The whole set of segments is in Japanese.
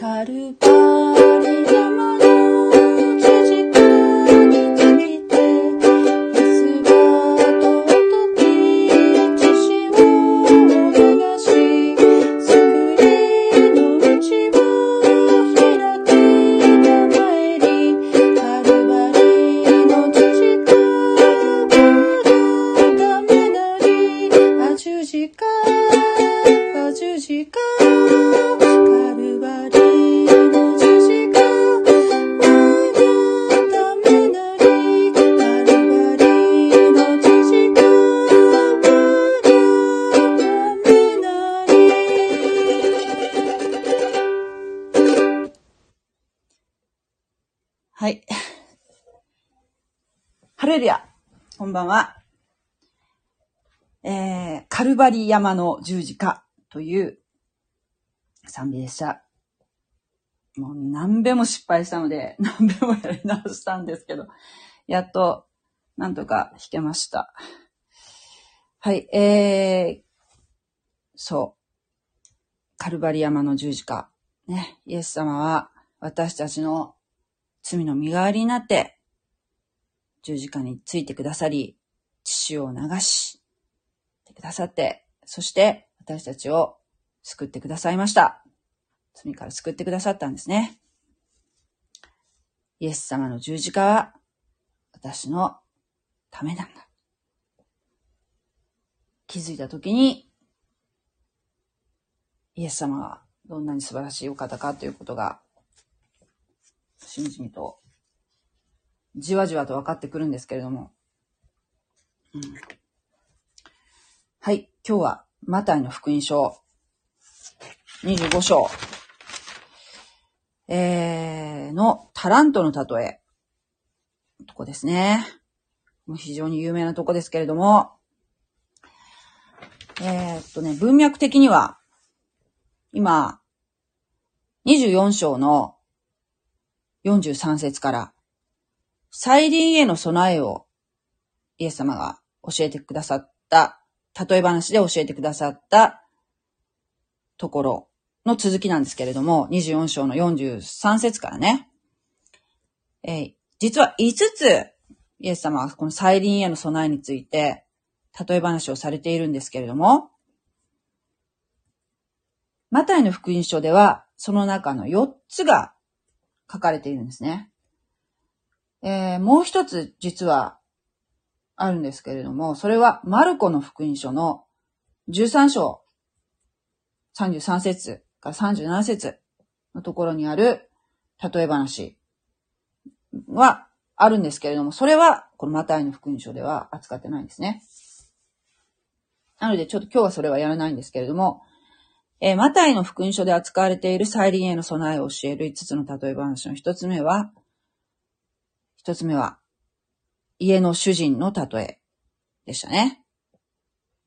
カルバリ山のバリ山の十字架という賛美でした。もう何べも失敗したので、何べもやり直したんですけど、やっと、なんとか弾けました。はい、えー、そう。カルバリ山の十字架。ね、イエス様は私たちの罪の身代わりになって、十字架についてくださり、血を流しくださって、そして私たちを救ってくださいました。罪から救ってくださったんですね。イエス様の十字架は私のためなんだ。気づいたときに、イエス様がどんなに素晴らしいお方かということが、しみじみと、じわじわと分かってくるんですけれども。うんはい、今日は、マタイの福音書、25章、えー、のタラントの例え、とこですね。非常に有名なとこですけれども、えーっとね、文脈的には、今、24章の43節から、再臨への備えをイエス様が教えてくださった、例え話で教えてくださったところの続きなんですけれども、24章の43節からね、えー実は5つイエス様はこの再臨への備えについて、例え話をされているんですけれども、マタイの福音書では、その中の4つが書かれているんですね。えーもう一つ実はあるんですけれども、それはマルコの福音書の13章33節から37節のところにある例え話はあるんですけれども、それはこのマタイの福音書では扱ってないんですね。なのでちょっと今日はそれはやらないんですけれども、えーマタイの福音書で扱われている再臨への備えを教える5つの例え話の1つ目は、1つ目は、家の主人の例えでしたね。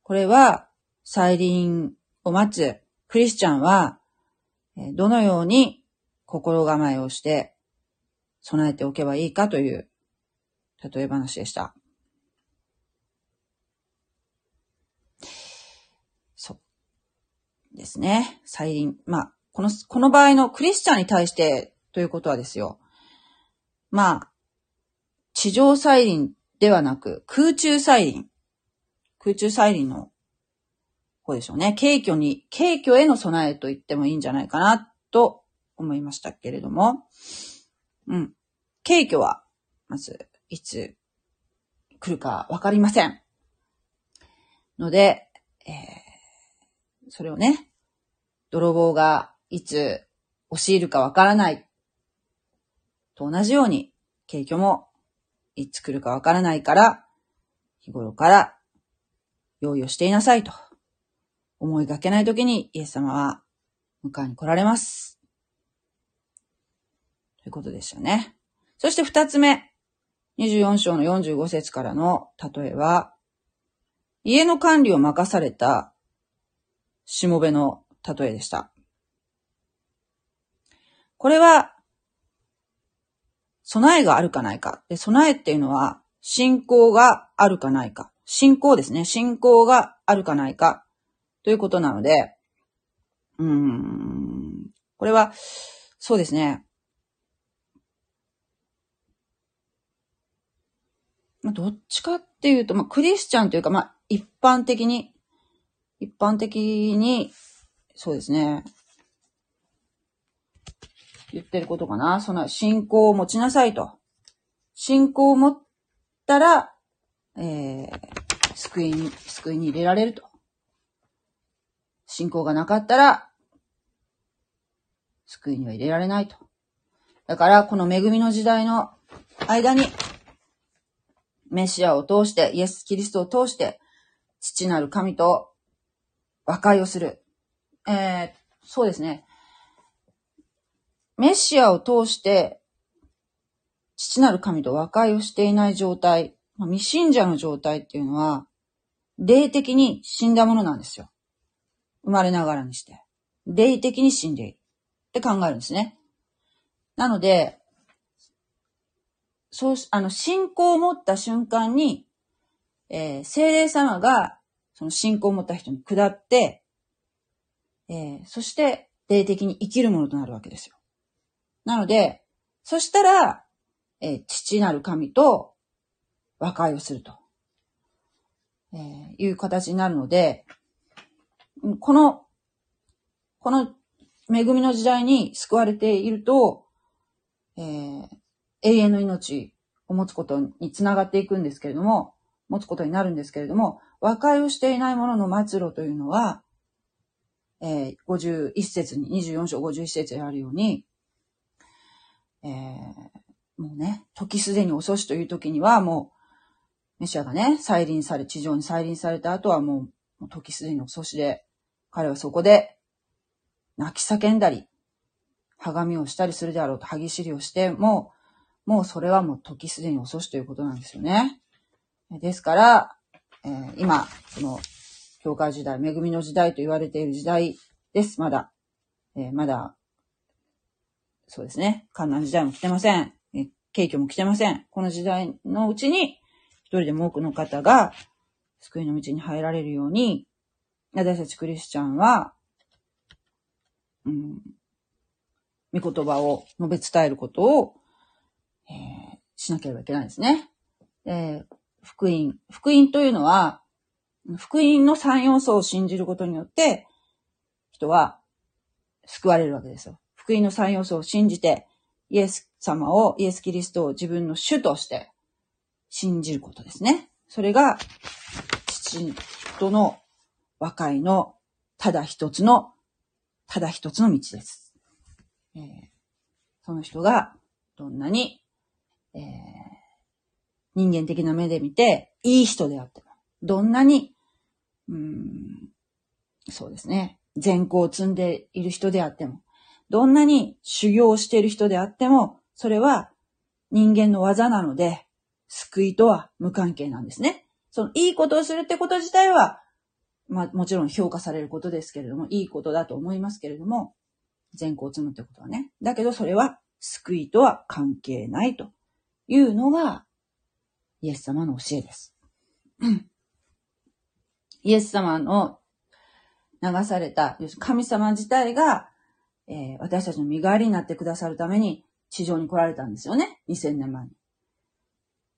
これは、再臨を待つクリスチャンは、どのように心構えをして備えておけばいいかという例え話でした。そうですね。再臨。まあ、この、この場合のクリスチャンに対してということはですよ。まあ、地上再臨ではなく空中再臨。空中再臨の方でしょうね。軽挙に、軽挙への備えと言ってもいいんじゃないかなと思いましたけれども。うん。軽挙は、まず、いつ来るかわかりません。ので、えーそれをね、泥棒がいつ押し入るかわからない。と同じように、軽挙もいつ来るかわからないから、日頃から用意をしていなさいと。思いがけない時にイエス様は迎えに来られます。ということでしたね。そして二つ目。24章の45節からの例えは、家の管理を任されたしもべの例えでした。これは、備えがあるかないか。で、備えっていうのは、信仰があるかないか。信仰ですね。信仰があるかないか。ということなので、うーん、これは、そうですね。まあ、どっちかっていうと、まあ、クリスチャンというか、まあ、一般的に、一般的に、そうですね。言ってることかな。その信仰を持ちなさいと。信仰を持ったら、えー、救いに、救いに入れられると。信仰がなかったら、救いには入れられないと。だから、この恵みの時代の間に、メシアを通して、イエス・キリストを通して、父なる神と和解をする。えー、そうですね。メシアを通して、父なる神と和解をしていない状態、未信者の状態っていうのは、霊的に死んだものなんですよ。生まれながらにして。霊的に死んでいる。って考えるんですね。なので、そう、あの、信仰を持った瞬間に、えー、精霊様が、その信仰を持った人に下って、えー、そして、霊的に生きるものとなるわけですよ。なので、そしたら、えー、父なる神と和解をすると、えー、いう形になるので、この、この恵みの時代に救われていると、えー、永遠の命を持つことにつながっていくんですけれども、持つことになるんですけれども、和解をしていない者の末路というのは、えー、51節に、24章51節にあるように、えー、もうね、時すでに遅しという時にはもう、メシアがね、再臨され、地上に再臨された後はもう、もう時すでに遅しで、彼はそこで泣き叫んだり、はがみをしたりするであろうと、歯ぎしりをしても、もうそれはもう時すでに遅しということなんですよね。ですから、えー、今、その、教会時代、恵みの時代と言われている時代です、まだ。えー、まだそうですね。観覧時代も来てません。景挙も来てません。この時代のうちに、一人でも多くの方が、救いの道に入られるように、私たちクリスチャンは、うん、御言葉を述べ伝えることを、えー、しなければいけないですね。えー、福音。福音というのは、福音の三要素を信じることによって、人は救われるわけですよ。福音の三要素を信じて、イエス様を、イエス・キリストを自分の主として信じることですね。それが、父との和解のただ一つの、ただ一つの道です。えー、その人がどんなに、えー、人間的な目で見ていい人であっても、どんなに、うん、そうですね、善行を積んでいる人であっても、どんなに修行をしている人であっても、それは人間の技なので、救いとは無関係なんですね。そのいいことをするってこと自体は、まあもちろん評価されることですけれども、いいことだと思いますけれども、善行を積むってことはね。だけどそれは救いとは関係ないというのが、イエス様の教えです。イエス様の流された、神様自体がえー、私たちの身代わりになってくださるために地上に来られたんですよね。2000年前に。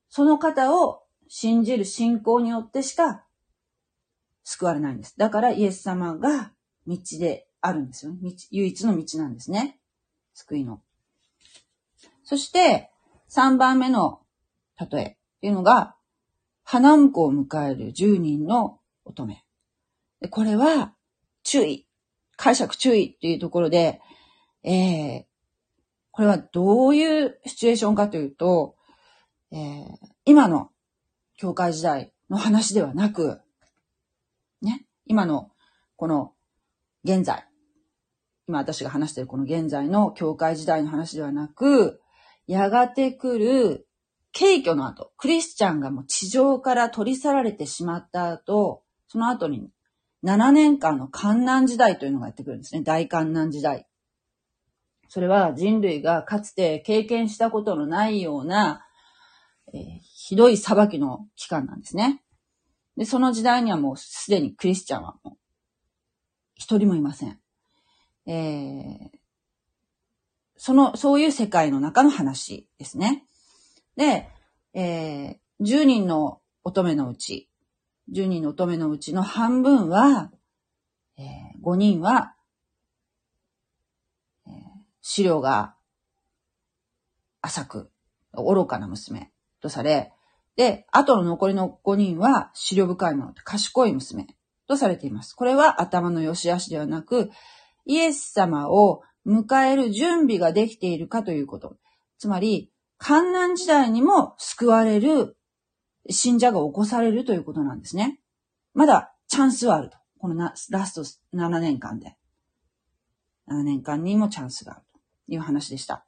その方を信じる信仰によってしか救われないんです。だからイエス様が道であるんですよね。唯一の道なんですね。救いの。そして、3番目の例えっていうのが、花婿を迎える10人の乙女。これは、注意。解釈注意っていうところで、えー、これはどういうシチュエーションかというと、えー、今の教会時代の話ではなく、ね、今のこの現在、今私が話しているこの現在の教会時代の話ではなく、やがて来る軽挙の後、クリスチャンがもう地上から取り去られてしまった後、その後に7年間の観難時代というのがやってくるんですね。大観難時代。それは人類がかつて経験したことのないような、えー、ひどい裁きの期間なんですね。で、その時代にはもうすでにクリスチャンはもう一人もいません。えー、その、そういう世界の中の話ですね。で、えー、10人の乙女のうち、10人の乙女のうちの半分は、えー、5人は、えー、資料が浅く、愚かな娘とされ、で、後の残りの5人は資料深いもの、賢い娘とされています。これは頭の良し悪しではなく、イエス様を迎える準備ができているかということ。つまり、観難時代にも救われる信者が起こされるということなんですね。まだチャンスはあると。このなラスト7年間で。7年間にもチャンスがあるという話でした。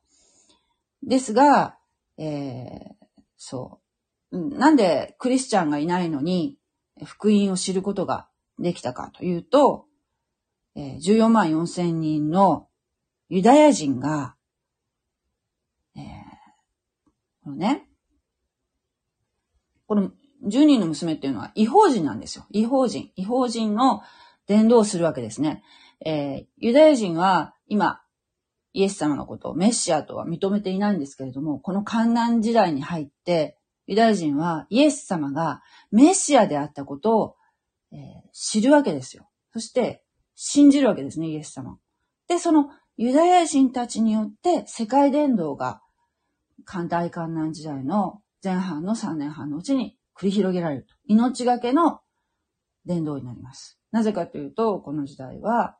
ですが、えー、そう。なんでクリスチャンがいないのに福音を知ることができたかというと、14万4千人のユダヤ人が、えー、このね、この10人の娘っていうのは違法人なんですよ。違法人。違法人の伝道をするわけですね。えー、ユダヤ人は今、イエス様のことをメッシアとは認めていないんですけれども、この観難時代に入って、ユダヤ人はイエス様がメシアであったことを、えー、知るわけですよ。そして、信じるわけですね、イエス様。で、そのユダヤ人たちによって世界伝道が、大観難時代の前半の3年半のうちに繰り広げられると。命がけの伝道になります。なぜかというと、この時代は、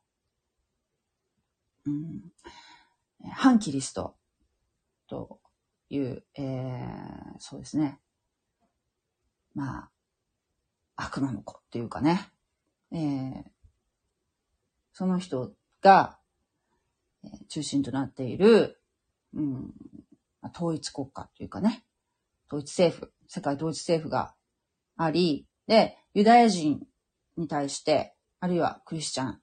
うん、反キリストという、えー、そうですね。まあ、悪魔の子っていうかね、えー、その人が、中心となっている、うん、統一国家というかね、統一政府、世界統一政府があり、で、ユダヤ人に対して、あるいはクリスチャン、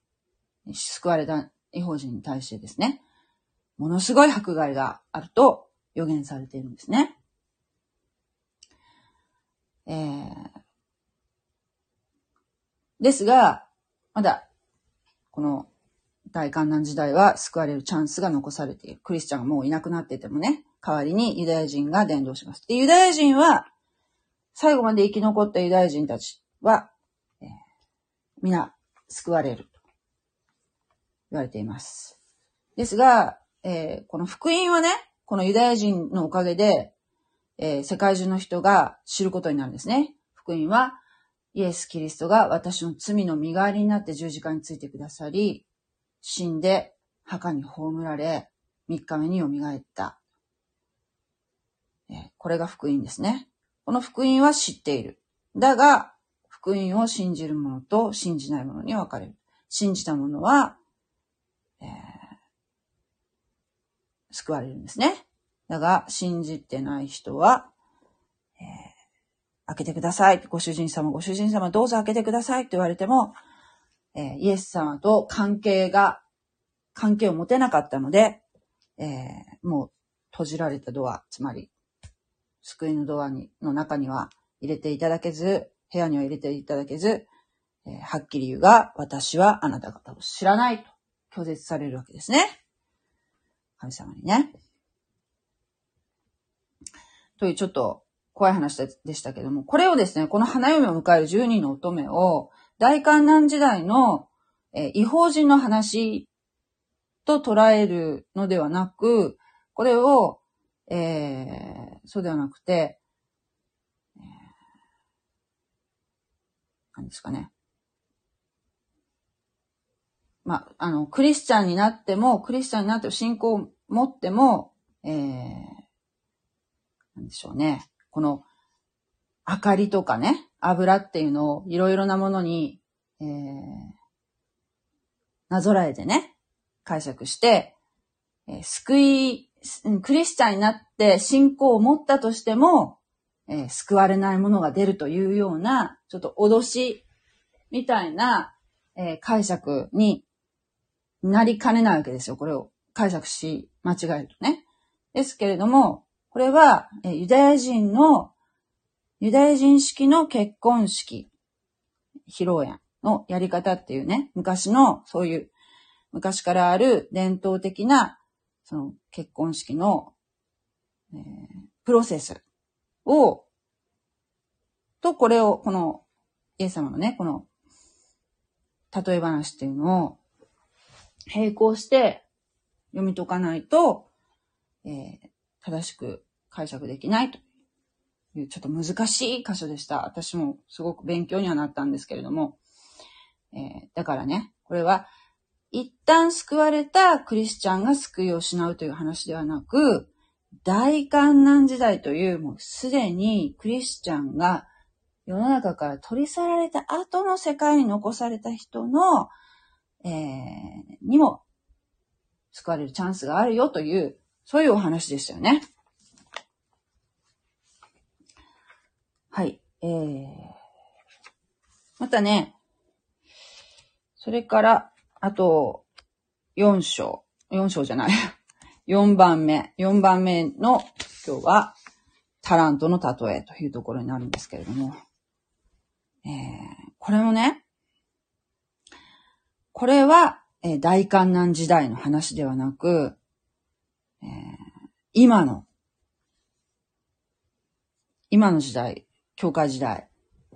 救われた違法人に対してですね、ものすごい迫害があると予言されているんですね。えー、ですが、まだ、この大観難時代は救われるチャンスが残されている。クリスチャンがもういなくなっていてもね、代わりにユダヤ人が伝道します。で、ユダヤ人は、最後まで生き残ったユダヤ人たちは、えー、皆救われると言われています。ですが、えー、この福音はね、このユダヤ人のおかげで、えー、世界中の人が知ることになるんですね。福音は、イエス・キリストが私の罪の身代わりになって十字架についてくださり、死んで墓に葬られ、三日目に蘇った。これが福音ですね。この福音は知っている。だが、福音を信じる者と信じない者に分かれる。信じた者は、えー、救われるんですね。だが、信じてない人は、えー、開けてください。ご主人様、ご主人様、どうぞ開けてくださいって言われても、えー、イエス様と関係が、関係を持てなかったので、えー、もう閉じられたドア、つまり救いのドアに、の中には入れていただけず、部屋には入れていただけず、えー、はっきり言うが、私はあなた方を知らないと拒絶されるわけですね。神様にね。というちょっと怖い話でしたけども、これをですね、この花嫁を迎える10人の乙女を、大観難時代の、えー、違法人の話と捉えるのではなく、これをえー、そうではなくて、えー、何ですかね。まあ、あの、クリスチャンになっても、クリスチャンになっても信仰を持っても、えー、なんでしょうね。この、明かりとかね、油っていうのをいろいろなものに、えー、なぞらえてね、解釈して、えー、救いクリスチャンになって信仰を持ったとしても、えー、救われないものが出るというような、ちょっと脅しみたいな、えー、解釈になりかねないわけですよ。これを解釈し間違えるとね。ですけれども、これは、えー、ユダヤ人の、ユダヤ人式の結婚式、披露宴のやり方っていうね、昔のそういう、昔からある伝統的なその結婚式の、えー、プロセスを、と、これを、この、イエス様のね、この、例え話っていうのを、並行して読み解かないと、えー、正しく解釈できないという、ちょっと難しい箇所でした。私もすごく勉強にはなったんですけれども、えー、だからね、これは、一旦救われたクリスチャンが救いを失うという話ではなく、大観難時代という、もうすでにクリスチャンが世の中から取り去られた後の世界に残された人の、えー、にも救われるチャンスがあるよという、そういうお話でしたよね。はい。えー、またね、それから、あと、4章。4章じゃない。4番目。4番目の今日は、タラントの例えというところになるんですけれども。えー、これもね、これは、えー、大観難時代の話ではなく、えー、今の、今の時代、教会時代、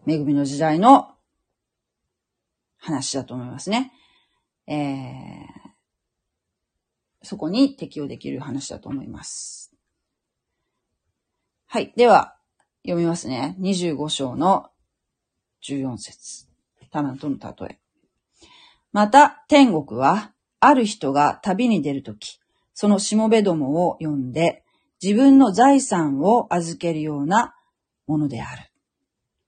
恵みの時代の話だと思いますね。えー、そこに適用できる話だと思います。はい。では、読みますね。25章の14節タラントの例え。また、天国は、ある人が旅に出るとき、そのしもべどもを呼んで、自分の財産を預けるようなものである。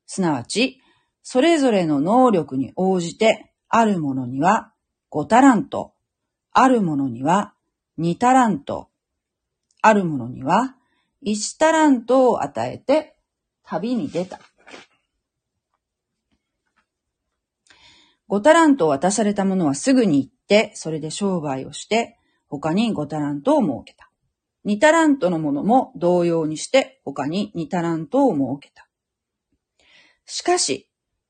すなわち、それぞれの能力に応じて、あるものには5タラント、あるものには2タラント、あるものには1タラントを与えて旅に出た。5タラントを渡された者はすぐに行って、それで商売をして、他に5タラントを設けた。2タラントのもも同様にして、他に2タラントを設けた。しかし、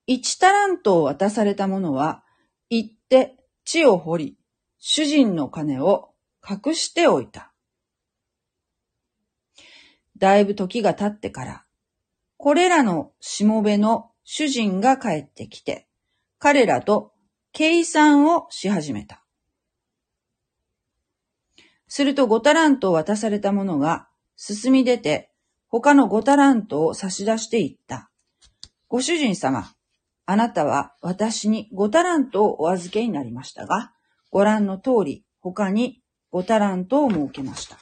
1タラントを渡された者は、行って地を掘り、主人の金を隠しておいた。だいぶ時が経ってから、これらのしもべの主人が帰ってきて、彼らと計算をし始めた。すると五タラントを渡された者が進み出て他の五タラントを差し出していった。ご主人様、あなたは私に五タラントをお預けになりましたが、ご覧の通り他に五タラントを設けました。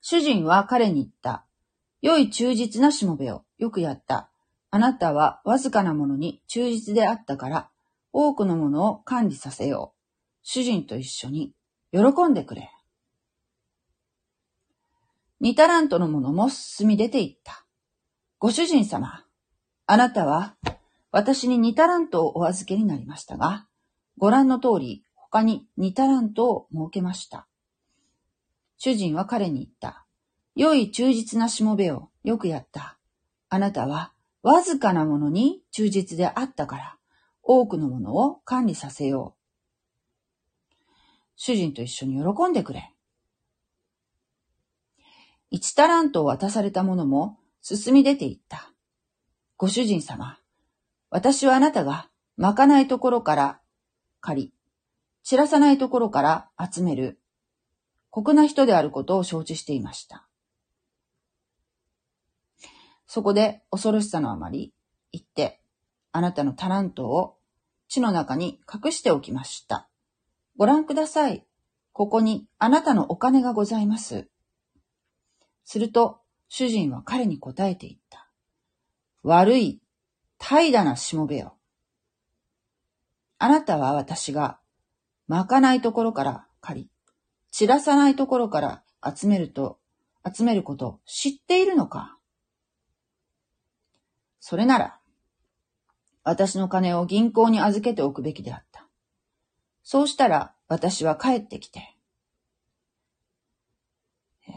主人は彼に言った。良い忠実なしもべを、よくやった。あなたはわずかなものに忠実であったから、多くのものを管理させよう。主人と一緒に喜んでくれ。二タラントのものも進み出て行った。ご主人様、あなたは私に二タラントをお預けになりましたが、ご覧の通り他に二タラントを設けました。主人は彼に言った。良い忠実なしもべをよくやった。あなたはわずかなものに忠実であったから、多くのものを管理させよう。主人と一緒に喜んでくれ。一タラントを渡された者も進み出て行った。ご主人様、私はあなたがまかないところから借り、散らさないところから集める、酷な人であることを承知していました。そこで恐ろしさのあまり、言って、あなたのタラントを地の中に隠しておきました。ご覧ください。ここにあなたのお金がございます。すると、主人は彼に答えて言った。悪い、怠惰なしもべよ。あなたは私が、まかないところから借り、散らさないところから集めると、集めること知っているのか？それなら、私の金を銀行に預けておくべきであった。そうしたら、私は帰ってきて、えー、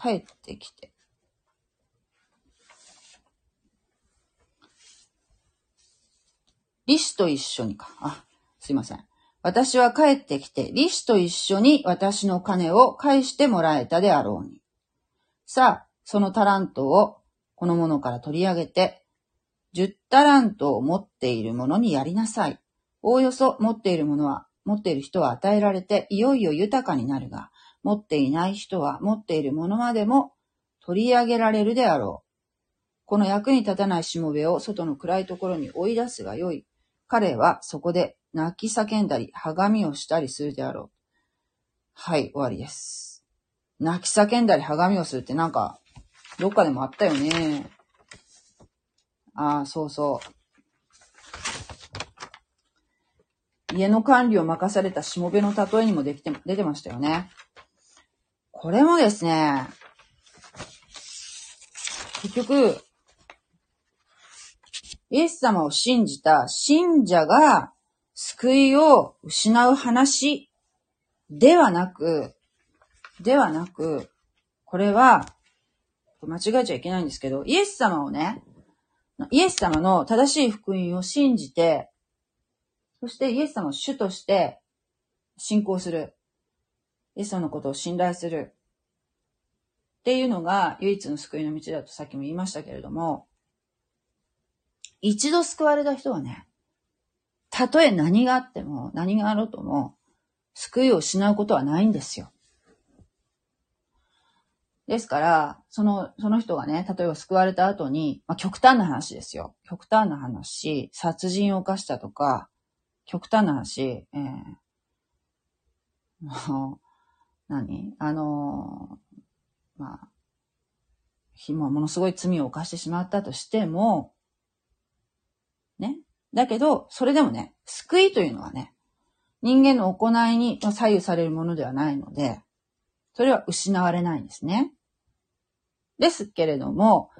帰ってきて、リスと一緒にか。あ、すいません。私は帰ってきて、リスと一緒に私の金を返してもらえたであろうに。さあ、そのタラントをこの者から取り上げて、十タラントを持っている者にやりなさい。おおよそ持っている者は、持っている人は与えられて、いよいよ豊かになるが、持っていない人は持っているものまでも取り上げられるであろう。この役に立たないしもべを外の暗いところに追い出すがよい。彼はそこで泣き叫んだり、はがみをしたりするであろう。はい、終わりです。泣き叫んだり、はがみをするってなんか、どっかでもあったよね。ああ、そうそう。家の管理を任されたしもべの例えにもできて、出てましたよね。これもですね、結局、イエス様を信じた信者が救いを失う話ではなく、ではなく、これは、間違えちゃいけないんですけど、イエス様をね、イエス様の正しい福音を信じて、そしてイエス様を主として信仰する。イエス様のことを信頼する。っていうのが唯一の救いの道だとさっきも言いましたけれども、一度救われた人はね、たとえ何があっても、何があろうとも、救いを失うことはないんですよ。ですから、その、その人がね、例えば救われた後に、まあ、極端な話ですよ。極端な話、殺人を犯したとか、極端な話、えー、もう、何？あのー、まあ、ものすごい罪を犯してしまったとしても、ね？だけど、それでもね、救いというのはね、人間の行いに左右されるものではないので、それは失われないんですね。ですけれども、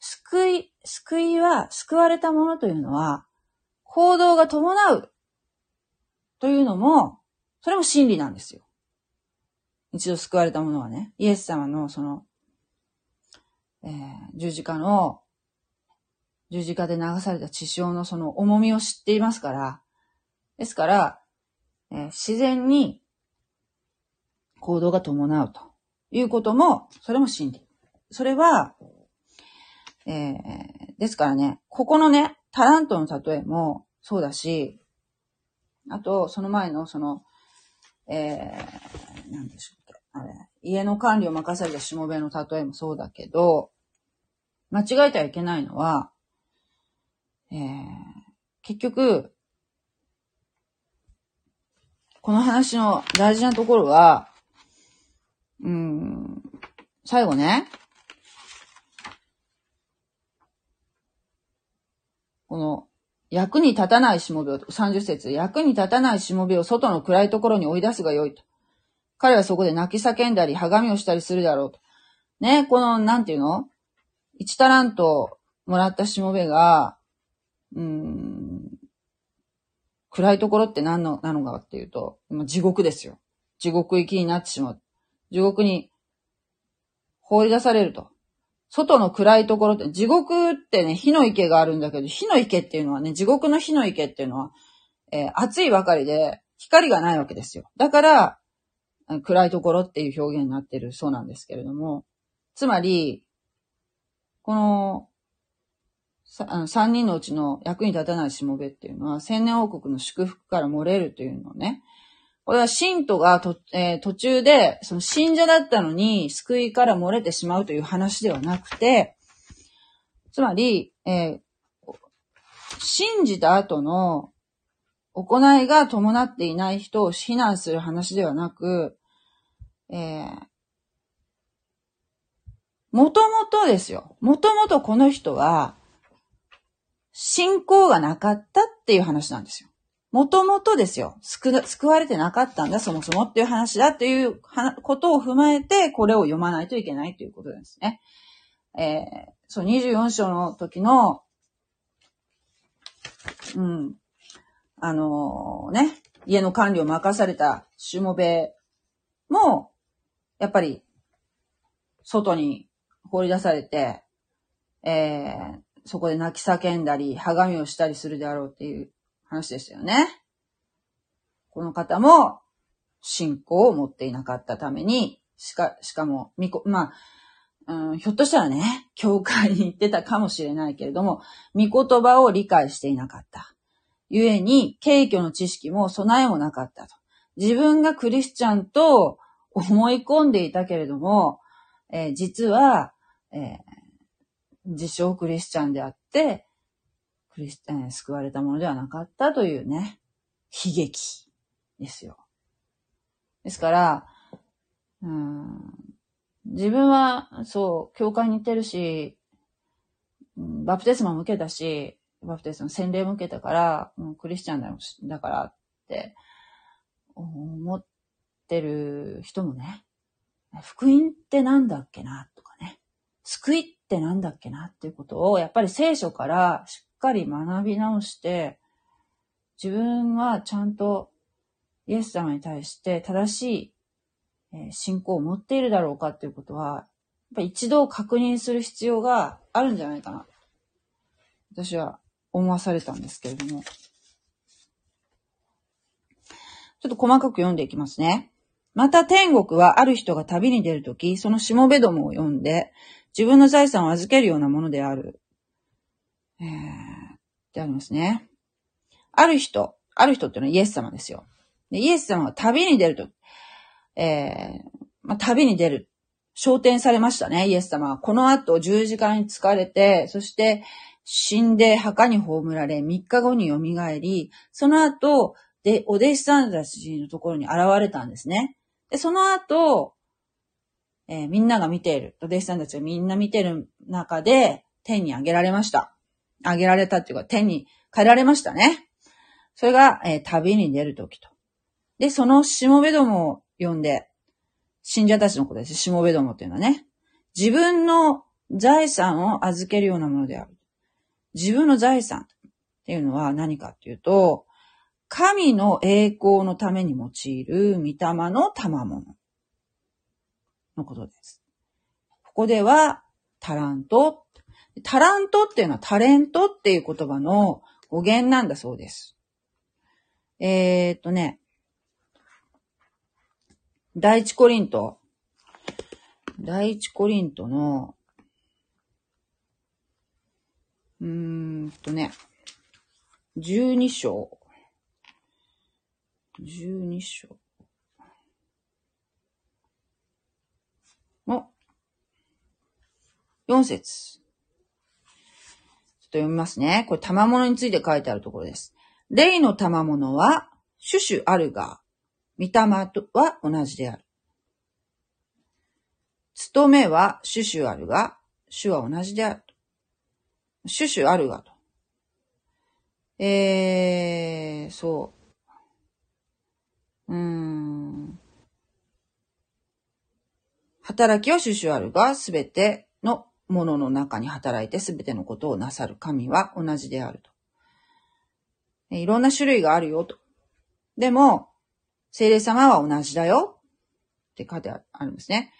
救い、救いは、救われたものというのは、行動が伴うというのも、それも真理なんですよ。一度救われたものはね、イエス様のその、えー、十字架の十字架で流された血潮のその重みを知っていますから、ですから、えー、自然に行動が伴うということも、それも真理。それは、えー、ですからね、ここのね、タラントの例えもそうだし、あと、その前のその、えー、なんでしょう、あれ、家の管理を任されたしもべの例えもそうだけど、間違えてはいけないのは、えー、結局、この話の大事なところは、うん、最後ね、この、役に立たないしもべを、30節、役に立たないしもべを外の暗いところに追い出すがよいと。彼はそこで泣き叫んだり、はがみをしたりするだろうと。ね、この、なんていうの？一タラントもらったしもべが、うん、暗いところって何の、なのかっていうと、地獄ですよ。地獄行きになってしまう。地獄に放り出されると。外の暗いところって、地獄ってね、火の池があるんだけど、火の池っていうのはね、地獄の火の池っていうのは、えー、暑いばかりで、光がないわけですよ。だから、暗いところっていう表現になってるそうなんですけれども、つまり、この、三人のうちの役に立たないしもべっていうのは、千年王国の祝福から漏れるというのをね、これは信徒がと、えー、途中で、その信者だったのに救いから漏れてしまうという話ではなくて、つまり、えー、信じた後の行いが伴っていない人を非難する話ではなく、えー、もともとですよ。もともとこの人は、信仰がなかったっていう話なんですよ。もともとですよ。救、救われてなかったんだ、そもそもっていう話だっていうことを踏まえて、これを読まないといけないということですね。えー、そう、24章の時の、うん、あのー、ね、家の管理を任されたしもべも、やっぱり、外に放り出されて、えー、そこで泣き叫んだり、はがみをしたりするであろうっていう話でしたよね。この方も信仰を持っていなかったために、しか、しかも、みこ、まあ、うん、ひょっとしたらね、教会に行ってたかもしれないけれども、御言葉を理解していなかった。故に、敬虚の知識も備えもなかったと。自分がクリスチャンと思い込んでいたけれども、えー、実は、えー、自称クリスチャンであって、クリス、えー、救われたものではなかったというね、悲劇ですよ。ですから、うん、自分は、そう、教会に行ってるし、バプテスマも受けたし、バプテスマ洗礼も受けたから、もうクリスチャンだだからって思ってる人もね、福音ってなんだっけなとかね、救いってなんだっけなっていうことを、やっぱり聖書からしっかり学び直して、自分はちゃんとイエス様に対して正しい信仰を持っているだろうかっていうことは、やっぱ一度確認する必要があるんじゃないかな。私は思わされたんですけれども。ちょっと細かく読んでいきますね。また天国はある人が旅に出るとき、そのしもべどもを読んで、自分の財産を預けるようなものである。えー、ってありますね。ある人、ある人っていうのはイエス様ですよ。でイエス様が旅に出ると、えー、まあ、旅に出る。昇天されましたね、イエス様は。この後十字架に疲れて、そして死んで墓に葬られ、3日後に蘇り、その後、で、お弟子さんたちのところに現れたんですね。で、その後、えー、みんなが見ている、お弟子さんたちがみんな見てる中で、天に上げられました。上げられたっていうか、天に変えられましたね。それが、えー、旅に出るときと。で、そのしもべどもを呼んで、信者たちのことです。しもべどもっていうのはね。自分の財産を預けるようなものである。自分の財産っていうのは何かっていうと、神の栄光のために用いる御霊の賜物のことです。ここでは、タラント。タラントっていうのはタレントっていう言葉の語源なんだそうです。えー、っとね、第一コリント。第一コリントの、うーんとね、十二章。十二章。の、四節。ちょっと読みますね。これ、賜物について書いてあるところです。霊の賜物は、種々あるが、御霊とは同じである。務めは種々あるが、種は同じである。種々あるがと。えー、そう。うーん。働きは種々あるが、すべてのものの中に働いてすべてのことをなさる神は同じであると。いろんな種類があるよと。でも、聖霊様は同じだよって書いてあるんですね。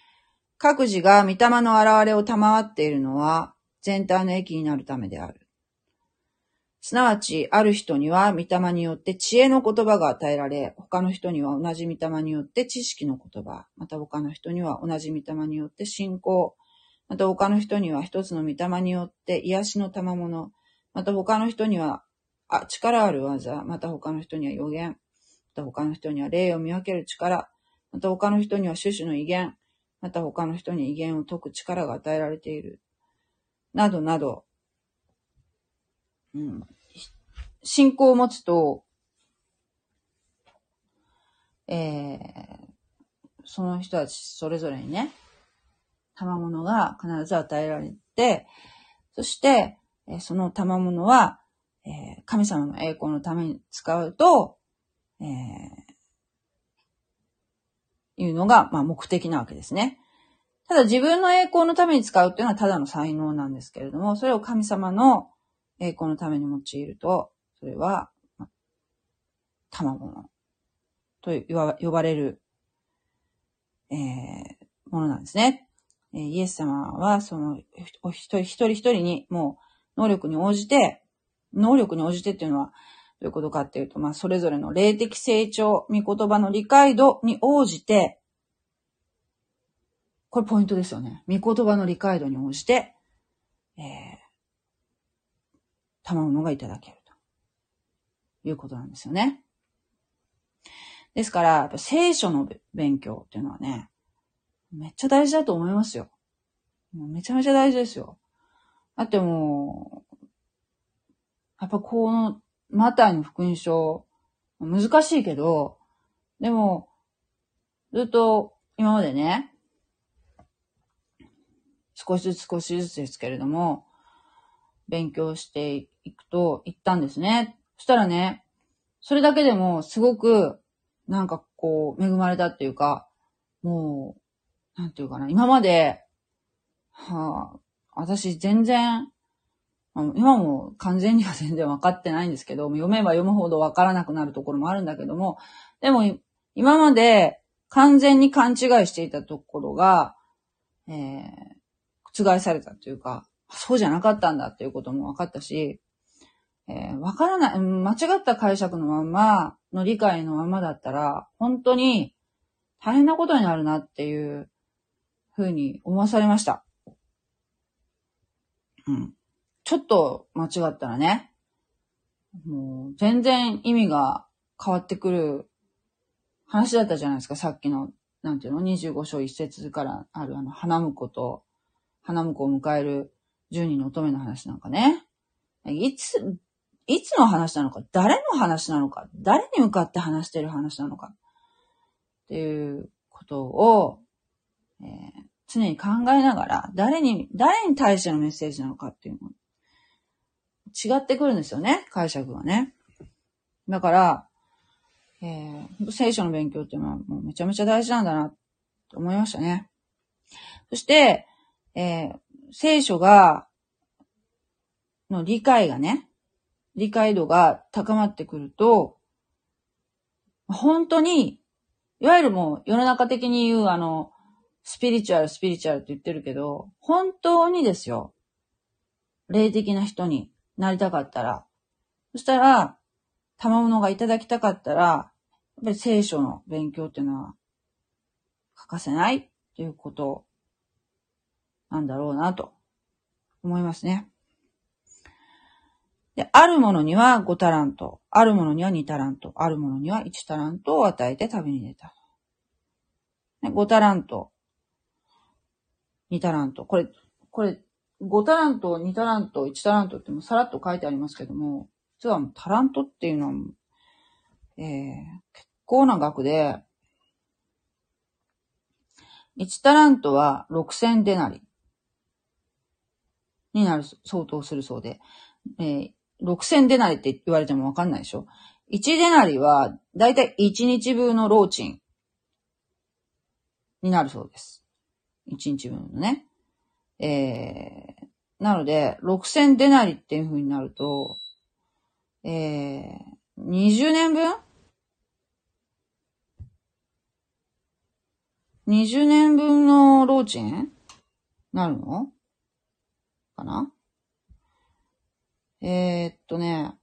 各自が御霊の現れを賜っているのは全体の益になるためである。すなわち、ある人には御霊によって知恵の言葉が与えられ、他の人には同じ御霊によって知識の言葉、また他の人には同じ御霊によって信仰、また他の人には一つの御霊によって癒しの賜物、また他の人にはあ力ある技、また他の人には予言、また他の人には霊を見分ける力、また他の人には種々の威厳、また他の人に威厳を解く力が与えられている。などなど、うん、信仰を持つと、えー、その人たちそれぞれにね、賜物が必ず与えられて、そして、えその賜物は、えー、神様の栄光のために使うと、えー、いうのが、まあ、目的なわけですね。ただ自分の栄光のために使うっていうのはただの才能なんですけれども、それを神様の栄光のために用いると、それは、まあ、賜物と呼ばれる、えー、ものなんですね。え、イエス様は、その、お一人一人一人に、もう、能力に応じて、能力に応じてっていうのは、どういうことかっていうと、まあ、それぞれの霊的成長、見言葉の理解度に応じて、これポイントですよね。見言葉の理解度に応じて、えー、賜物がいただけるということなんですよね。ですから、やっぱ聖書の勉強っていうのはね、めっちゃ大事だと思いますよ。めちゃめちゃ大事ですよ。だってもう、やっぱこの、マタイの福音書、難しいけど、でも、ずっと今までね、少しずつ少しずつですけれども、勉強していくと言ったんですね。そしたらね、それだけでもすごく、なんかこう、恵まれたっていうか、もう、なんていうかな、今まで、はあ、私全然、今も完全には全然分かってないんですけど、読めば読むほど分からなくなるところもあるんだけども、でも今まで完全に勘違いしていたところが、えー、覆されたというか、そうじゃなかったんだっていうことも分かったし、えー、分からない、間違った解釈のままの理解のままだったら、本当に大変なことになるなっていうふうに思わされました。うん。ちょっと間違ったらね、もう全然意味が変わってくる話だったじゃないですか、さっきの、なんていうの、25章一節からあるあの、花婿と、花婿を迎える10人の乙女の話なんかね。いつ、いつの話なのか、誰の話なのか、誰に向かって話してる話なのか、っていうことを、えー、常に考えながら、誰に、誰に対してのメッセージなのかっていうの違ってくるんですよね、解釈がね。だから、えー、聖書の勉強っていうのはもうめちゃめちゃ大事なんだな、と思いましたね。そして、えー、聖書が、の理解がね、理解度が高まってくると、本当に、いわゆるもう世の中的に言うあの、スピリチュアル、スピリチュアルって言ってるけど、本当にですよ、霊的な人になりたかったら、そしたら、賜物がいただきたかったら、やっぱり聖書の勉強っていうのは欠かせないっていうことなんだろうなと思いますね。で、あるものには5タラント、あるものには2タラント、あるものには1タラントを与えて旅に出た。5タラント、2タラント。これ、これ、5タラント、2タラント、1タラントってもさらっと書いてありますけども、実はタラントっていうのは、えー、結構な額で、1タラントは6000デナリになる、相当するそうで、えー、6000デナリって言われてもわかんないでしょ ?1 デナリは、だいたい1日分の労賃になるそうです。1日分のね。えー、なので、6000デナリっていう風になると、えー、20年分 ?20 年分の労賃なるの？かなえー、っとね、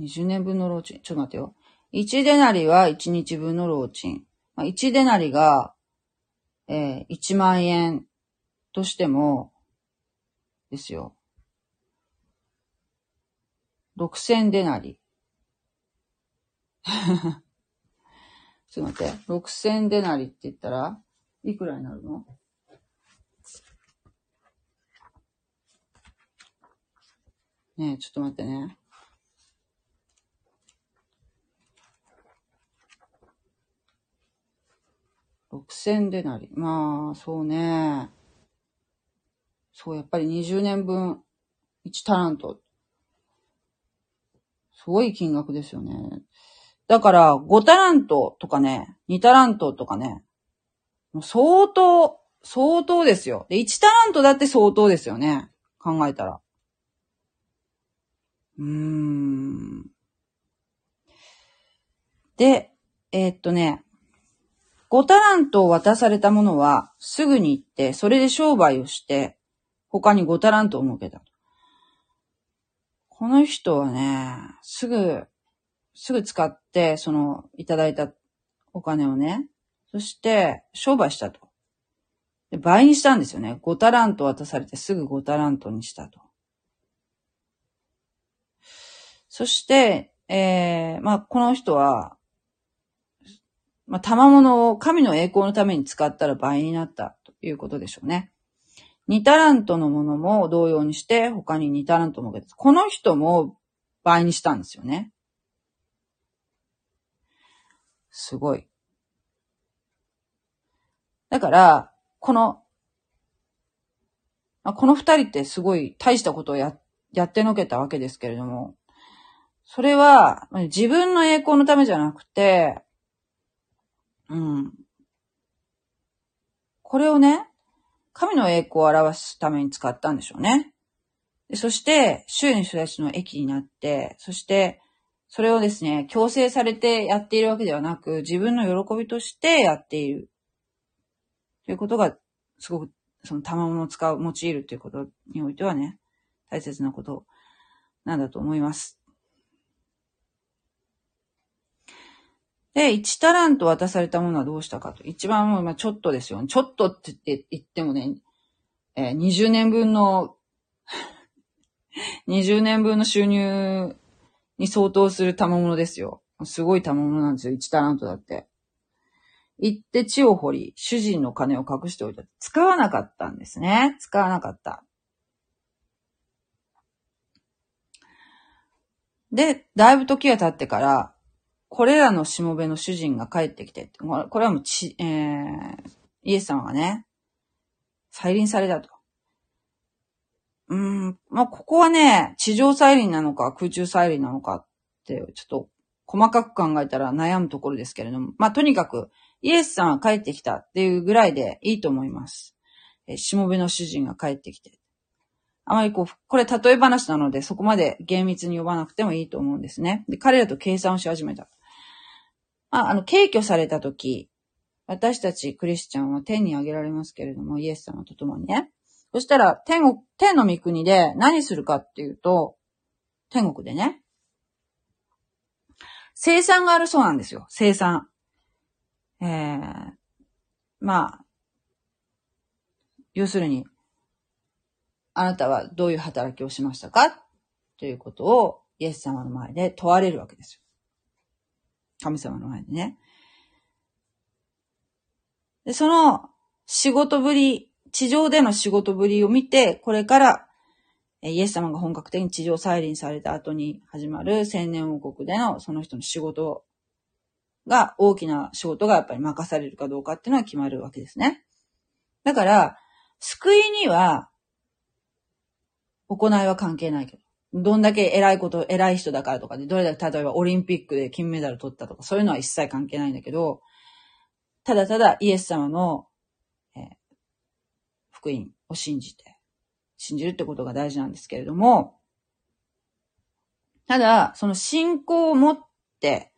20年分の労賃。ちょっと待ってよ。1デナリは1日分の労賃。まあ、1デナリが、えー、1万円としても、ですよ。6000デナリ。ちょっと待って。6000デナリって言ったら、いくらになるの？ねえ、ちょっと待ってね。6000でなり。まあ、そうね。そう、やっぱり20年分、1タラント。すごい金額ですよね。だから、5タラントとかね、2タラントとかね、相当、相当ですよ。で、1タラントだって相当ですよね。考えたら。うーん。で、えー、っとね、5タラントを渡された者は、すぐに行って、それで商売をして、他に5タラントを設けた。この人はね、すぐ、すぐ使って、その、いただいたお金をね、そして、商売したと。で倍にしたんですよね。5タラント渡されてすぐ5タラントにしたと。そして、えー、まあ、この人は、まあ、賜物を神の栄光のために使ったら倍になったということでしょうね。2タラントのものも同様にして、他に2タラントもけこの人も倍にしたんですよね。すごい。だから、この、この二人ってすごい大したことをや、やってのけたわけですけれども、それは自分の栄光のためじゃなくて、うん。これをね、神の栄光を表すために使ったんでしょうね。そして、周囲の人たちの益になって、そして、それをですね、強制されてやっているわけではなく、自分の喜びとしてやっている。ということが、すごく、その賜物を使う、用いるということにおいてはね、大切なことなんだと思います。で、1タラント渡されたものはどうしたかと。一番もう、まあ、ちょっとですよ。ちょっとって言ってもね、えー、20年分の 20年分の収入に相当する賜物ですよ。すごい賜物なんですよ。1タラントだって。行って地を掘り、主人の金を隠しておいた。使わなかったんですね。使わなかった。で、だいぶ時が経ってから、これらのしもべの主人が帰ってきて、これはもうち、えー、イエス様がね、再臨されたと。うん、まあ、ここはね、地上再臨なのか空中再臨なのかって、ちょっと細かく考えたら悩むところですけれども、まあ、とにかく、イエスさんは帰ってきたっていうぐらいでいいと思います。えしもべの主人が帰ってきて。あまりこう、これ例え話なので、そこまで厳密に呼ばなくてもいいと思うんですね。で、彼らと計算をし始めた。まあ、あの、敬挙されたとき、私たちクリスチャンは天に上げられますけれども、イエス様と共にね。そしたら、天国、天の御国で何するかっていうと、天国でね、生産があるそうなんですよ。生産。えー、まあ、要するに、あなたはどういう働きをしましたかということをイエス様の前で問われるわけですよ。神様の前でね。で、その仕事ぶり、地上での仕事ぶりを見て、これからイエス様が本格的に地上再臨された後に始まる千年王国でのその人の仕事が、大きな仕事がやっぱり任されるかどうかっていうのは決まるわけですね。だから、救いには、行いは関係ないけど。どんだけ偉いこと、偉い人だからとかで、どれだけ例えばオリンピックで金メダル取ったとか、そういうのは一切関係ないんだけど、ただただイエス様の、福音を信じて、信じるってことが大事なんですけれども、ただ、その信仰を持って、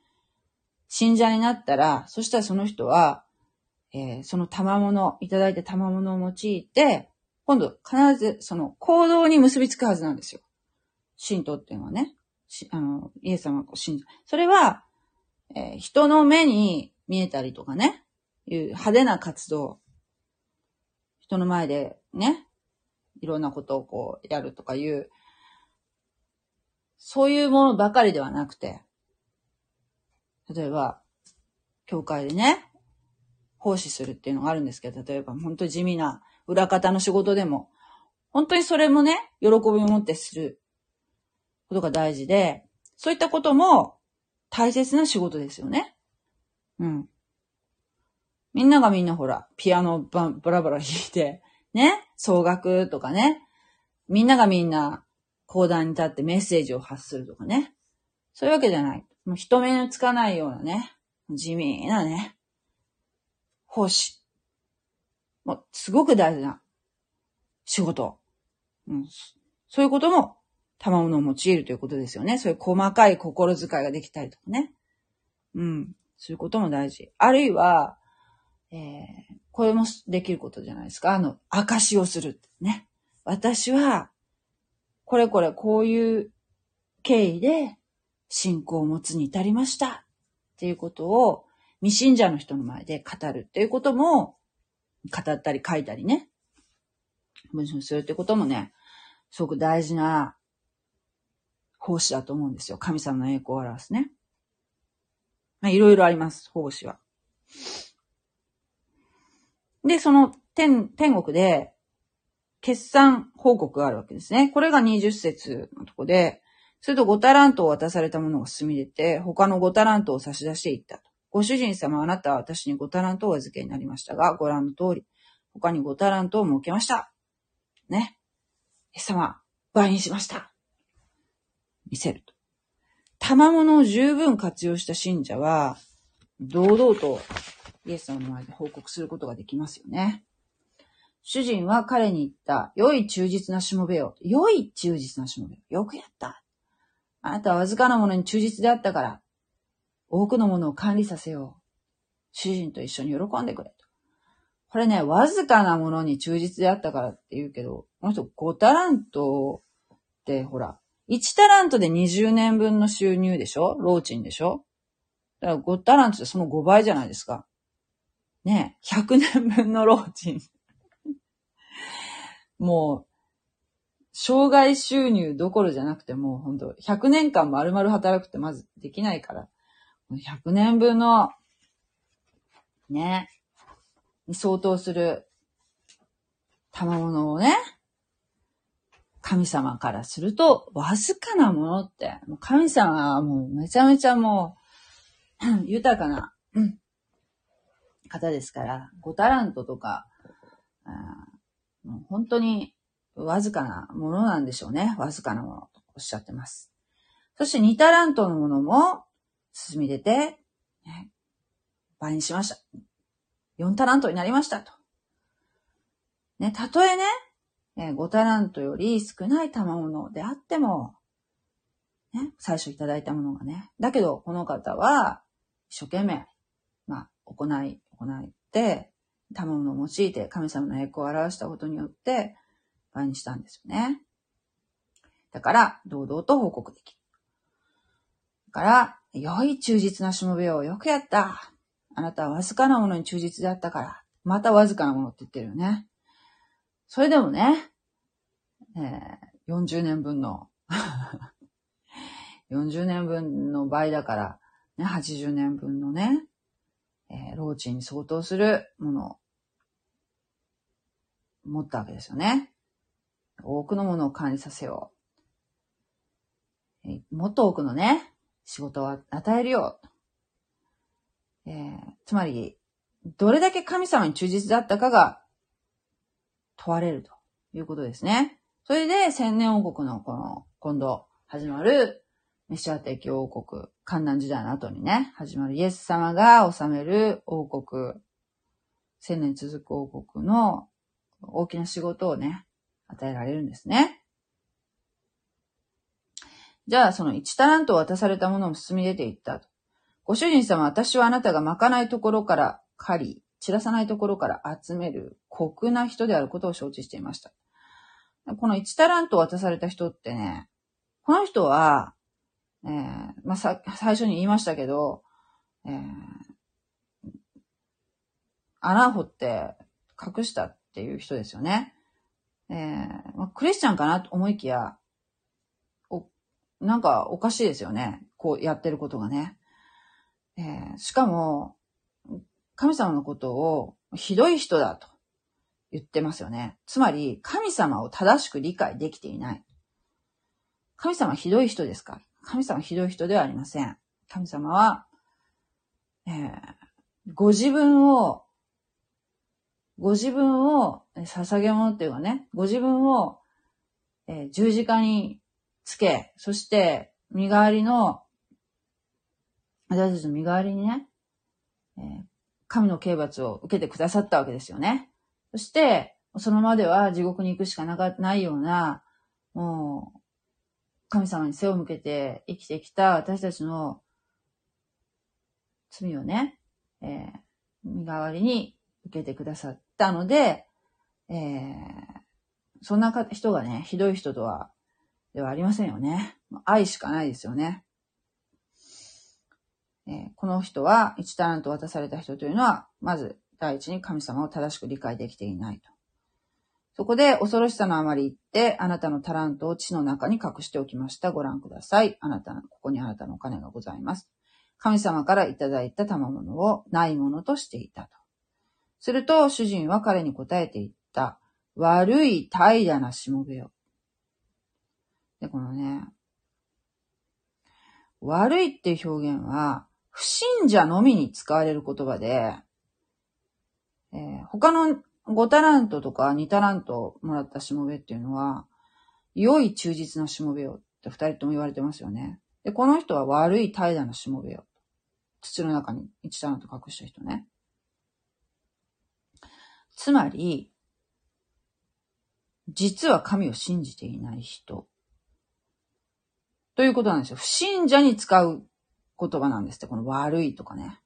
信者になったら、そしたらその人は、えー、その賜物、いただいた賜物を用いて、今度必ずその行動に結びつくはずなんですよ。信徒っていうのはね、あの、イエス様を信じそれは、えー、人の目に見えたりとかね、いう派手な活動、人の前でね、いろんなことをこうやるとかいう、そういうものばかりではなくて、例えば、教会でね、奉仕するっていうのがあるんですけど、例えば本当に地味な裏方の仕事でも、本当にそれもね、喜びを持ってすることが大事で、そういったことも大切な仕事ですよね。うん。みんながみんなほら、ピアノバブラブラ弾いて、ね、総額とかね、みんながみんな講談に立ってメッセージを発するとかね？そういうわけじゃない。もう人目につかないようなね、地味なね、奉仕。もう、すごく大事な仕事。うん、そういうことも賜物を用いるということですよね。そういう細かい心遣いができたりとかね。うん。そういうことも大事。あるいは、えー、これもできることじゃないですか。あの、証をする。ね。私は、これこれこういう経緯で信仰を持つに至りました。っていうことを未信者の人の前で語るっていうことも、語ったり書いたりね、文章にするってこともね、すごく大事な奉仕だと思うんですよ。神様の栄光を表すね。まあ、いろいろあります、奉仕は。で、その天、天国で、決算報告があるわけですね。これが20節のとこで、すると5タラントを渡された者が進み出て、他の5タラントを差し出していったと。ご主人様、あなたは私に5タラントをお預けになりましたが、ご覧の通り、他に5タラントを設けました。ね。イエス様、倍にしました。見せると。賜物を十分活用した信者は、堂々とイエス様の前で報告することができますよね。主人は彼に言った。良い忠実なしもべよ。良い忠実なしもべよ。よくやった。あなたはわずかなものに忠実であったから、多くのものを管理させよう。主人と一緒に喜んでくれと。これね、わずかなものに忠実であったからって言うけど、この人5タラントってほら、1タラントで20年分の収入でしょ？ローチンでしょ？だから5タラントってその5倍じゃないですか。ね100年分のローチン。もう、障害収入どころじゃなくてもう本当100年間丸々働くってまずできないから、100年分の、ね、に相当する賜物をね、神様からすると、わずかなものって、神様はもうめちゃめちゃもう、豊かな、方ですから、5タラントとか、もう本当にわずかなものなんでしょうね。わずかなものとおっしゃってます。そして2タラントのものも進み出て、ね、倍にしました。4タラントになりましたと。ね、たとえね、5タラントより少ない賜物であっても、ね、最初いただいたものがね。だけど、この方は、一生懸命、まあ、行い、行って、賜物を用いて神様の栄光を表したことによって、倍にしたんですよね。だから、堂々と報告できる。だから、良い忠実なしもべをよくやった。あなたはわずかなものに忠実であったから。またわずかなものって言ってるよね。それでもね、えー、40年分の 40年分の倍だから、ね、80年分のね、えー、老地に相当するものを持ったわけですよね。多くのものを管理させよう。えー、もっと多くのね、仕事を与えるよう。えー、つまり、どれだけ神様に忠実だったかが問われるということですね。それで、千年王国のこの、今度始まるメシア的王国、観南時代の後にね、始まるイエス様が治める王国、千年続く王国の大きな仕事をね、与えられるんですね。じゃあ、その1タラントを渡されたものを進み出ていったと。ご主人様、私はあなたがまかないところから狩り、散らさないところから集める酷な人であることを承知していました。この1タラントを渡された人ってね、この人は、えー、まあ、さ、最初に言いましたけど、えー、穴掘って隠したっていう人ですよね。えー、まあ、クリスチャンかなと思いきや、お、なんかおかしいですよね。こうやってることがね。えー、しかも、神様のことをひどい人だと言ってますよね。つまり、神様を正しく理解できていない。神様ひどい人ですか？ら神様ひどい人ではありません。神様は、えー、ご自分を、ご自分を捧げ物っていうかね、ご自分を、えー、十字架につけ、そして身代わりの、私たちの身代わりにね、えー、神の刑罰を受けてくださったわけですよね。そして、そのまでは地獄に行くしかなかないような、もう、神様に背を向けて生きてきた私たちの罪をね、えー、身代わりに受けてくださったので、えー、そんな人がね、ひどい人とは、ではありませんよね。愛しかないですよね。えー、この人は1タラント渡された人というのは、まず第一に神様を正しく理解できていないと。そこで恐ろしさのあまり言って、あなたのタラントを地の中に隠しておきました。ご覧ください。あなたの、ここにあなたのお金がございます。神様からいただいた賜物をないものとしていたと。すると、主人は彼に答えていった。悪い怠惰なしもべよ。で、このね、悪いっていう表現は、不信者のみに使われる言葉で、えー、他の5タラントとか2タラントもらったしもべっていうのは、良い忠実なしもべよって二人とも言われてますよね。で、この人は悪い怠惰なしもべよ。土の中に1タラント隠した人ね。つまり、実は神を信じていない人。ということなんですよ。不信者に使う言葉なんですって。この悪いとかね。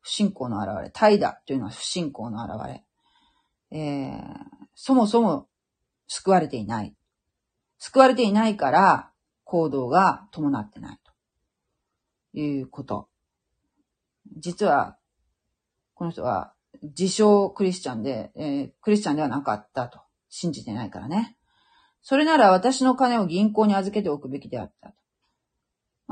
不信仰の現れ。怠惰というのは不信仰の現れ。えー、そもそも救われていない。救われていないから行動が伴ってないということ。実は、この人は自称クリスチャンで、えー、クリスチャンではなかったと。信じてないからね。それなら私の金を銀行に預けておくべきであったと。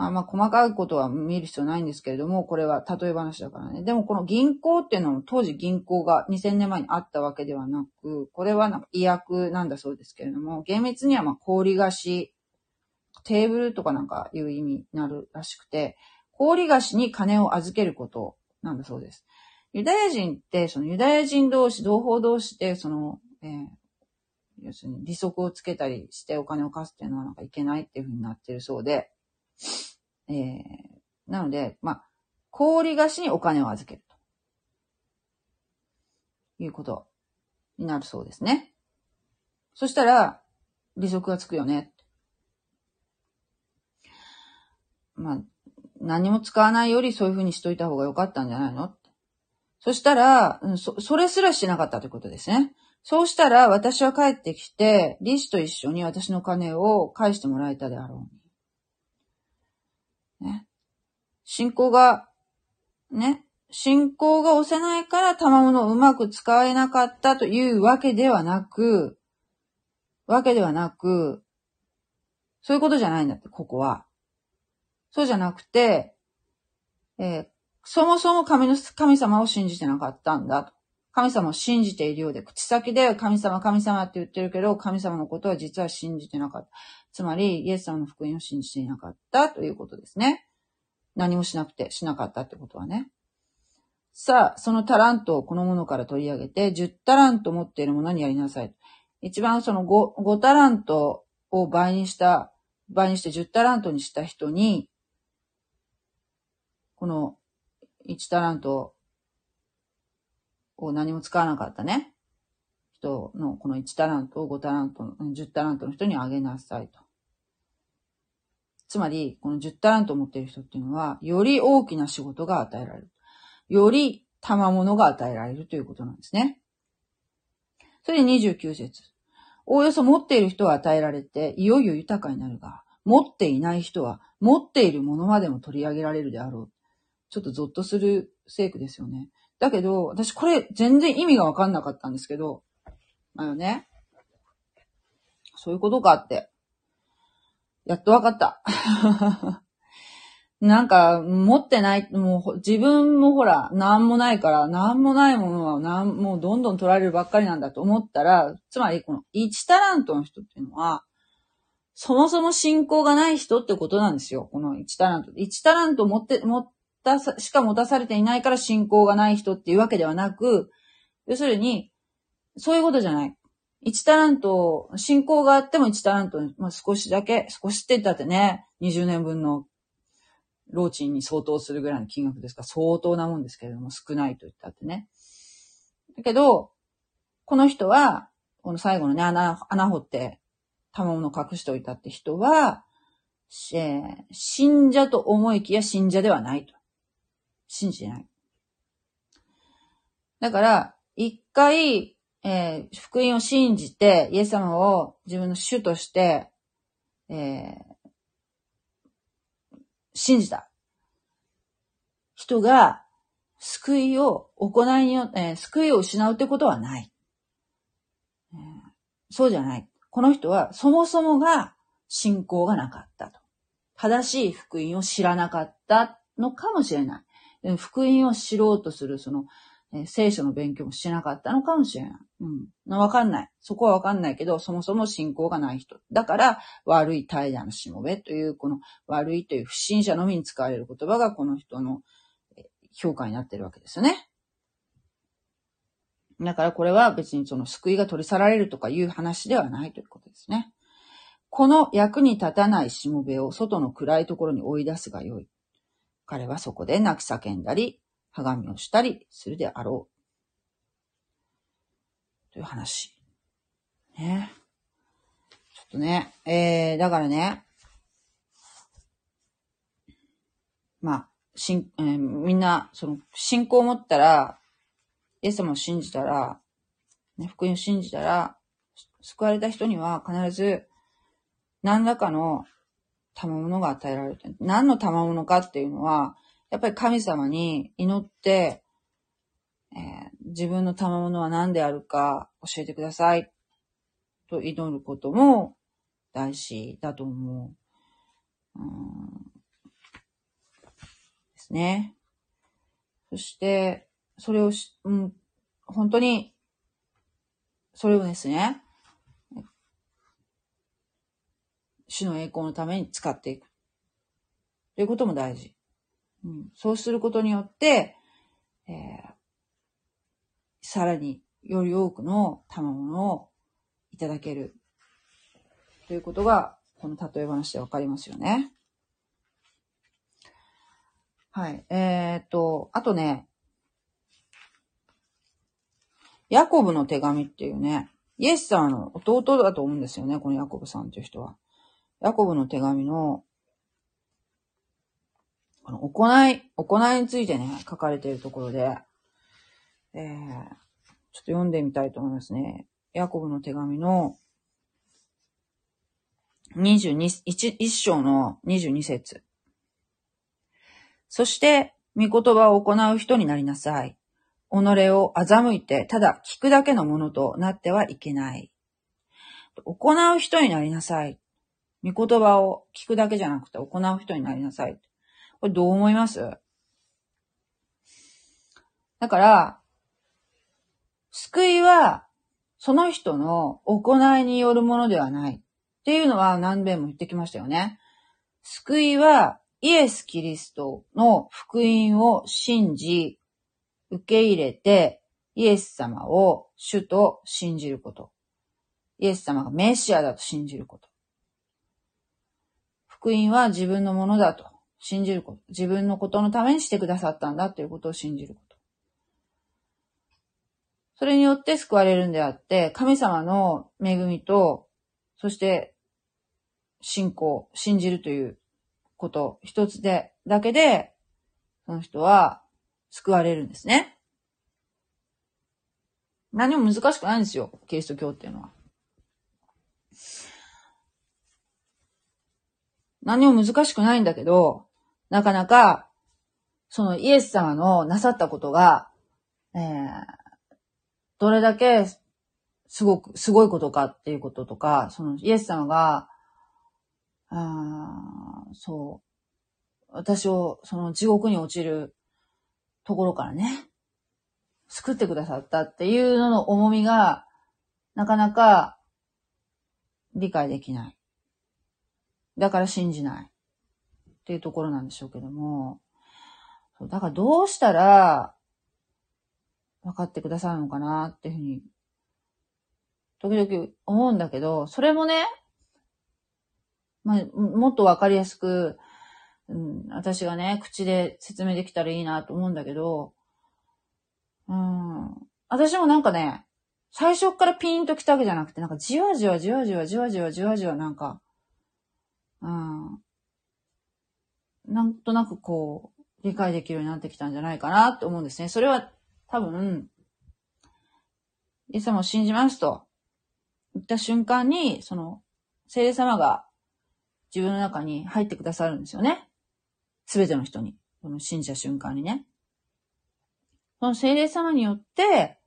まあまあ細かいことは見る必要ないんですけれども、これは例え話だからね。でもこの銀行っていうのも当時銀行が2000年前にあったわけではなく、これはなんか違約なんだそうですけれども、厳密にはまあ氷菓子、テーブルとかなんかいう意味になるらしくて、氷菓子に金を預けることなんだそうです。ユダヤ人って、そのユダヤ人同士、同胞同士で、その、えー、要するに利息をつけたりしてお金を貸すっていうのはなんかいけないっていうふうになってるそうで、えー、なので、まあ、氷菓子にお金を預けると。いうことになるそうですね。そしたら、利息がつくよね。まあ、何も使わないよりそういうふうにしといた方が良かったんじゃないの？そしたら、そ、それすらしなかったということですね。そうしたら私は帰ってきて、利子と一緒に私の金を返してもらえたであろう。ね。信仰が、ね。信仰が押せないから賜物をうまく使えなかったというわけではなく、わけではなく、そういうことじゃないんだって、ここは。そうじゃなくて、えー、そもそも神の神様を信じてなかったんだと。神様を信じているようで、口先で神様、神様って言ってるけど、神様のことは実は信じてなかった。つまり、イエス様の福音を信じていなかったということですね。何もしなくて、しなかったってことはね。さあ、そのタラントをこのものから取り上げて、10タラント持っているものにやりなさい。一番その 5, 5タラントを倍にした、倍にして10タラントにした人に、この1タラントを何も使わなかったね、人のこの1タラントを5タラント、10タラントの人にあげなさいと。つまり、この10タラントを持っている人っていうのは、より大きな仕事が与えられる。より賜物が与えられるということなんですね。それで29節。おおよそ持っている人は与えられて、いよいよ豊かになるが、持っていない人は、持っているものまでも取り上げられるであろう。ちょっとゾッとする聖句ですよね。だけど、私これ全然意味がわかんなかったんですけど、あのね、そういうことかって。やっとわかった。なんか、持ってない、もう自分もほら、なんもないから、なんもないものはなん、もうどんどん取られるばっかりなんだと思ったら、つまりこの1タラントの人っていうのは、そもそも信仰がない人ってことなんですよ。この1タラント。1タラント持って、持ったしか持たされていないから信仰がない人っていうわけではなく、要するに、そういうことじゃない。1タラント、信仰があっても1タラント、まあ、少しだけ、少しって言ったってね、20年分の労賃に相当するぐらいの金額ですから、相当なもんですけれども、少ないと言ったってね。だけど、この人は、この最後のね、穴、穴掘って、賜物隠しておいたって人は、えー、信者と思いきや信者ではないと。信じない。だから、一回、えー福音を信じて、イエス様を自分の主として、えー信じた人が、救いを行いによって、えー救いを失うってことはない、えーそうじゃない。この人はそもそもが信仰がなかったと。正しい福音を知らなかったのかもしれない。福音を知ろうとする、その、えー聖書の勉強もしなかったのかもしれない。うん。わかんない。そこはわかんないけど、そもそも信仰がない人。だから、悪い怠惰のしもべという、この悪いという不信者のみに使われる言葉がこの人の評価になってるわけですよね。だからこれは別にその救いが取り去られるとかいう話ではないということですね。この役に立たないしもべを外の暗いところに追い出すがよい。彼はそこで泣き叫んだり、はがみをしたりするであろう。という話。ね。ちょっとね、えー、だからね、まあ、しん、えーみんな、その、信仰を持ったら、イエス様を信じたら、ね、福音を信じたら、救われた人には必ず、何らかの賜物が与えられて。何の賜物かっていうのは、やっぱり神様に祈って、えー自分の賜物は何であるか教えてください。と祈ることも大事だと思う。うんですね。そして、それをし、うん、本当に、それをですね、主の栄光のために使っていく。ということも大事。うん、そうすることによって、えーさらにより多くの賜物をいただける。ということが、この例え話でわかりますよね。はい。えーっと、あとね、ヤコブの手紙っていうね、イエス様の弟だと思うんですよね、このヤコブさんっていう人は。ヤコブの手紙の、この行い、行いについてね、書かれているところで、えー、ちょっと読んでみたいと思いますね。ヤコブの手紙の22、一一章の22節そして、御言葉を行う人になりなさい。己を欺いて、ただ聞くだけのものとなってはいけない。行う人になりなさい。御言葉を聞くだけじゃなくて行う人になりなさい。これどう思います？だから、救いは、その人の行いによるものではない。っていうのは何遍も言ってきましたよね。救いは、イエス・キリストの福音を信じ、受け入れて、イエス様を主と信じること。イエス様がメシアだと信じること。福音は自分のものだと信じること。自分のことのためにしてくださったんだということを信じること。それによって救われるんであって、神様の恵みと、そして信仰、信じるということ一つで、だけで、その人は救われるんですね。何も難しくないんですよ、キリスト教っていうのは。何も難しくないんだけど、なかなか、そのイエス様のなさったことが、えー、どれだけすごく、すごいことかっていうこととか、そのイエス様が、あそう、私をその地獄に落ちるところからね、救ってくださったっていうのの重みが、なかなか理解できない。だから信じない。っていうところなんでしょうけども、そうだからどうしたら分かってくださるのかなっていうふうに、時々思うんだけど、それもね、まあ、もっと分かりやすく、うん、私がね、口で説明できたらいいなと思うんだけど、うん、私もなんかね、最初からピンと来たわけじゃなくて、なんかじわじわじわじわじわじわじわじわなんか、うん、なんとなくこう、理解できるようになってきたんじゃないかなと思うんですね。それは多分、イエス様を信じますと言った瞬間に、その、聖霊様が自分の中に入ってくださるんですよね。すべての人に。この信じた瞬間にね。その聖霊様によって、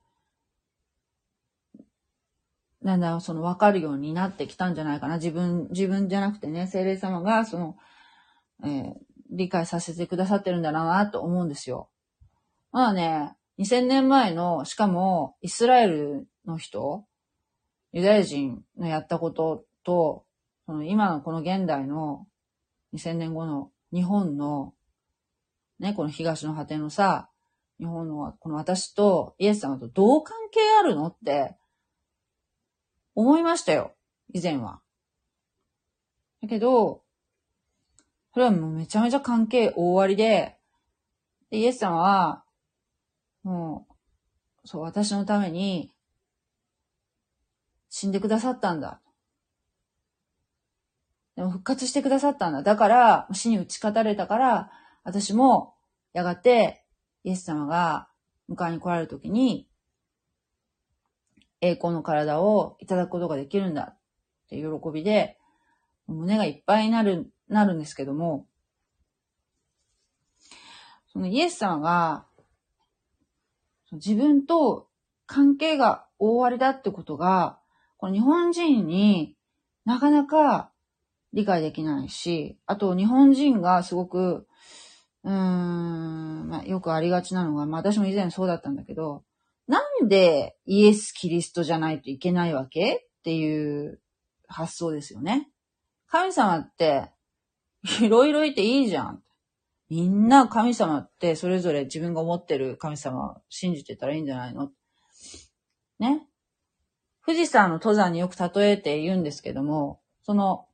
だんだんその分かるようになってきたんじゃないかな。自分、自分じゃなくてね、聖霊様がその、えー、理解させてくださってるんだなと思うんですよ。まあね、2000年前の、しかもイスラエルの人、ユダヤ人のやったことと、その今のこの現代の2000年後の日本の、ね、この東の果てのさ、日本のこの私とイエス様とどう関係あるのって思いましたよ。以前は。だけど、それはもうめちゃめちゃ関係大ありで、でイエス様は、もう、そう、私のために死んでくださったんだ。でも復活してくださったんだ。だから、死に打ち勝たれたから、私も、やがて、イエス様が迎えに来られるときに、栄光の体をいただくことができるんだって喜びで、胸がいっぱいになる、なるんですけども、そのイエス様が、自分と関係が大ありだってことが、この日本人になかなか理解できないし、あと日本人がすごく、うーん、まあ、よくありがちなのが、まあ私も以前そうだったんだけど、なんでイエス・キリストじゃないといけないわけっていう発想ですよね。神様っていろいろいていいじゃん。みんな神様ってそれぞれ自分が思ってる神様を信じてたらいいんじゃないの？ね？富士山の登山によく例えて言うんですけども、その、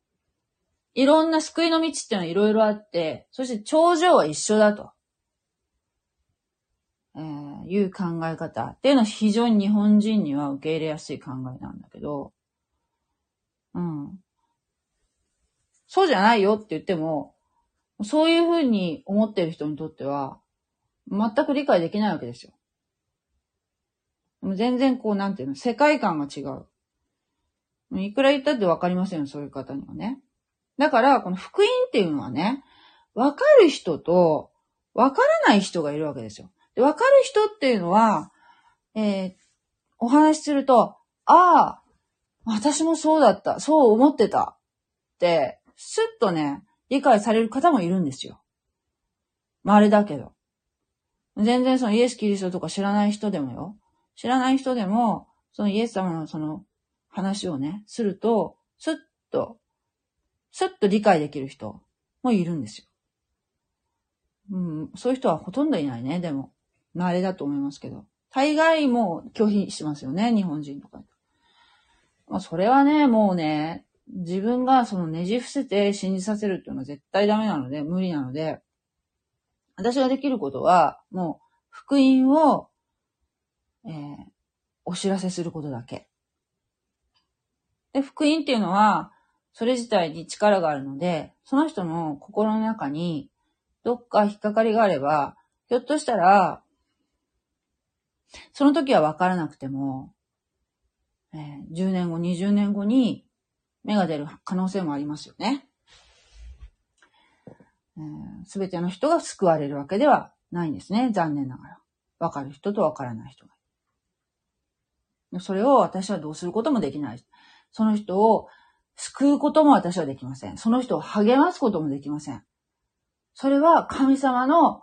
いろんな救いの道っていうのはいろいろあって、そして頂上は一緒だと。えー、いう考え方っていうのは非常に日本人には受け入れやすい考えなんだけど、うん。そうじゃないよって言っても、そういうふうに思ってる人にとっては、全く理解できないわけですよ。全然こう、なんていうの、世界観が違う。いくら言ったってわかりませんよ、そういう方にはね。だから、この福音っていうのはね、わかる人と、わからない人がいるわけですよ。で、わかる人っていうのは、えー、お話しすると、ああ、私もそうだった、そう思ってたって、スッとね、理解される方もいるんですよ。まあ、あれだけど。全然そのイエス・キリストとか知らない人でもよ。知らない人でも、そのイエス様のその話をね、すると、スッと、スッと理解できる人もいるんですよ。うん、そういう人はほとんどいないね、でも。まあ、あれだと思いますけど。大概もう拒否しますよね、日本人とか。まあ、それはね、もうね、自分がそのねじ伏せて信じさせるっていうのは絶対ダメなので、無理なので、私ができることは、もう、福音を、えー、お知らせすることだけ。で、福音っていうのは、それ自体に力があるので、その人の心の中に、どっか引っかかりがあれば、ひょっとしたら、その時は分からなくても、えー、10年後、20年後に芽が出る可能性もありますよね。す、べ、ての人が救われるわけではないんですね。残念ながら。分かる人と分からない人が。それを私はどうすることもできない。その人を救うことも私はできません。その人を励ますこともできません。それは神様の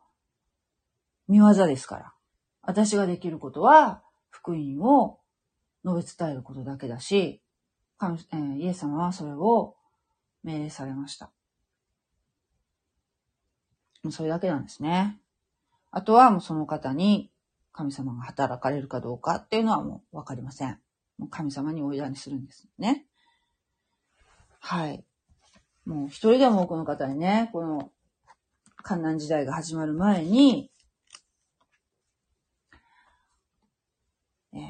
見業ですから。私ができることは福音を述べ伝えることだけだし、神えー、イエス様はそれを命令されました。もうそれだけなんですね。あとはもうその方に神様が働かれるかどうかっていうのはもうわかりません。もう神様にお委ねするんですね。はい。もう一人でも多くの方にね、この観難時代が始まる前に、えー、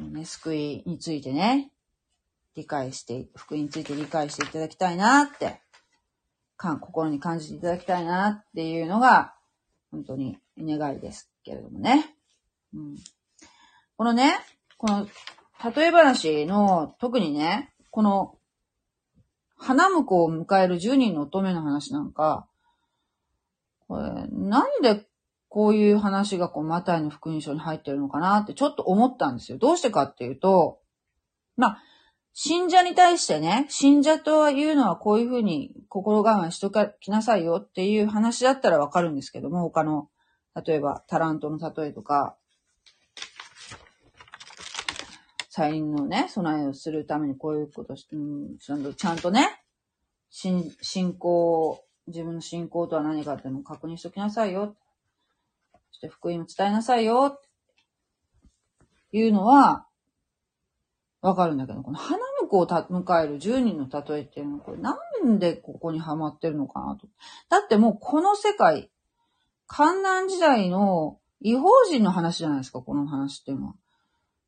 このね、救いについてね、理解して、福音について理解していただきたいなって、か心に感じていただきたいなっていうのが、本当に願いですけれどもね。うん、このね、この、例え話の、特にね、この、花婿を迎える10人の乙女の話なんか、これ、なんでこういう話がこう、マタイの福音書に入ってるのかなってちょっと思ったんですよ。どうしてかっていうと、まあ、信者に対してね、信者というのはこういうふうに心我慢しときなさいよっていう話だったらわかるんですけども、他の、例えばタラントの例えとか、サインのね、備えをするためにこういうことし、うん、ちゃんとちゃんとね、信仰、自分の信仰とは何かっていうのを確認しときなさいよ。して福音を伝えなさいよ。っていうのは、わかるんだけど、この花婿を迎える10人の例えっていうのは、これなんでここにはまってるのかなと。だってもうこの世界、観南時代の違法人の話じゃないですか、この話っていうのは。っ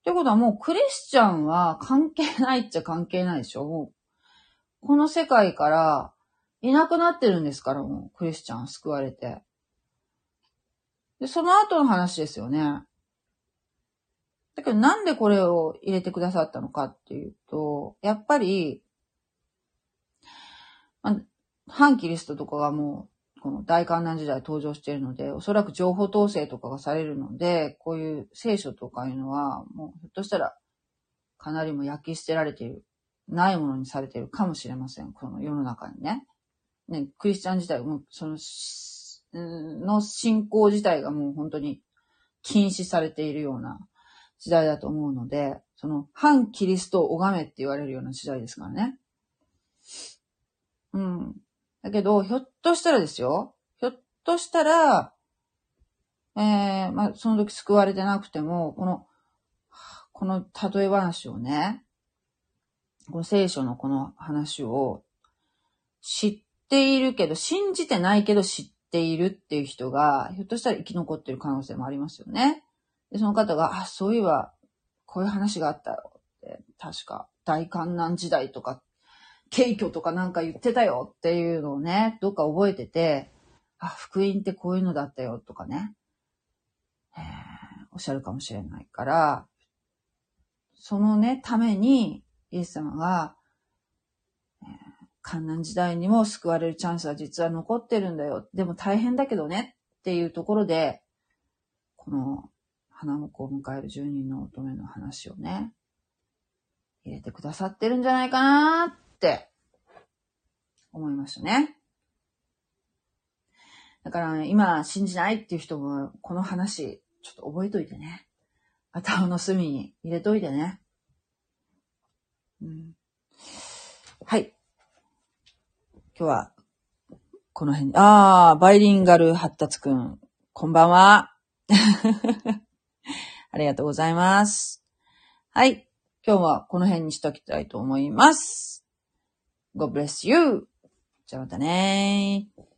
てことはもうクリスチャンは関係ないっちゃ関係ないでしょ。もうこの世界からいなくなってるんですから、もうクリスチャン救われて。で、その後の話ですよね。だけどなんでこれを入れてくださったのかっていうと、やっぱり、まあ、反キリストとかがもう、この大観覧時代登場しているので、おそらく情報統制とかがされるので、こういう聖書とかいうのは、もうひょっとしたら、かなりも焼き捨てられている、ないものにされているかもしれません。この世の中にね。ね、クリスチャン自体も、その、の信仰自体がもう本当に禁止されているような時代だと思うので、その、反キリストを拝めって言われるような時代ですからね。うん。だけど、ひょっとしたらですよ。ひょっとしたら、えー、まあ、その時救われてなくても、この、この例え話をね、この聖書のこの話を知っているけど、信じてないけど知っているっていう人が、ひょっとしたら生き残ってる可能性もありますよね。で、その方が、あ、そういえば、こういう話があったよって、確か、大観難時代とか、軽挙とかなんか言ってたよっていうのをね、どっか覚えてて、あ、福音ってこういうのだったよとかね、えー、おっしゃるかもしれないから、そのね、ために、イエス様が、観難時代にも救われるチャンスは実は残ってるんだよ。でも大変だけどねっていうところで、この花婿を迎える10人の乙女の話をね、入れてくださってるんじゃないかなって思いましたね。だから、今信じないっていう人もこの話ちょっと覚えといてね。頭の隅に入れといてね。うん、はい。今日は、この辺に、ああ、バイリンガル発達くん、こんばんは。ありがとうございます。はい。今日はこの辺にしときたいと思います。God bless you! じゃあまたねー。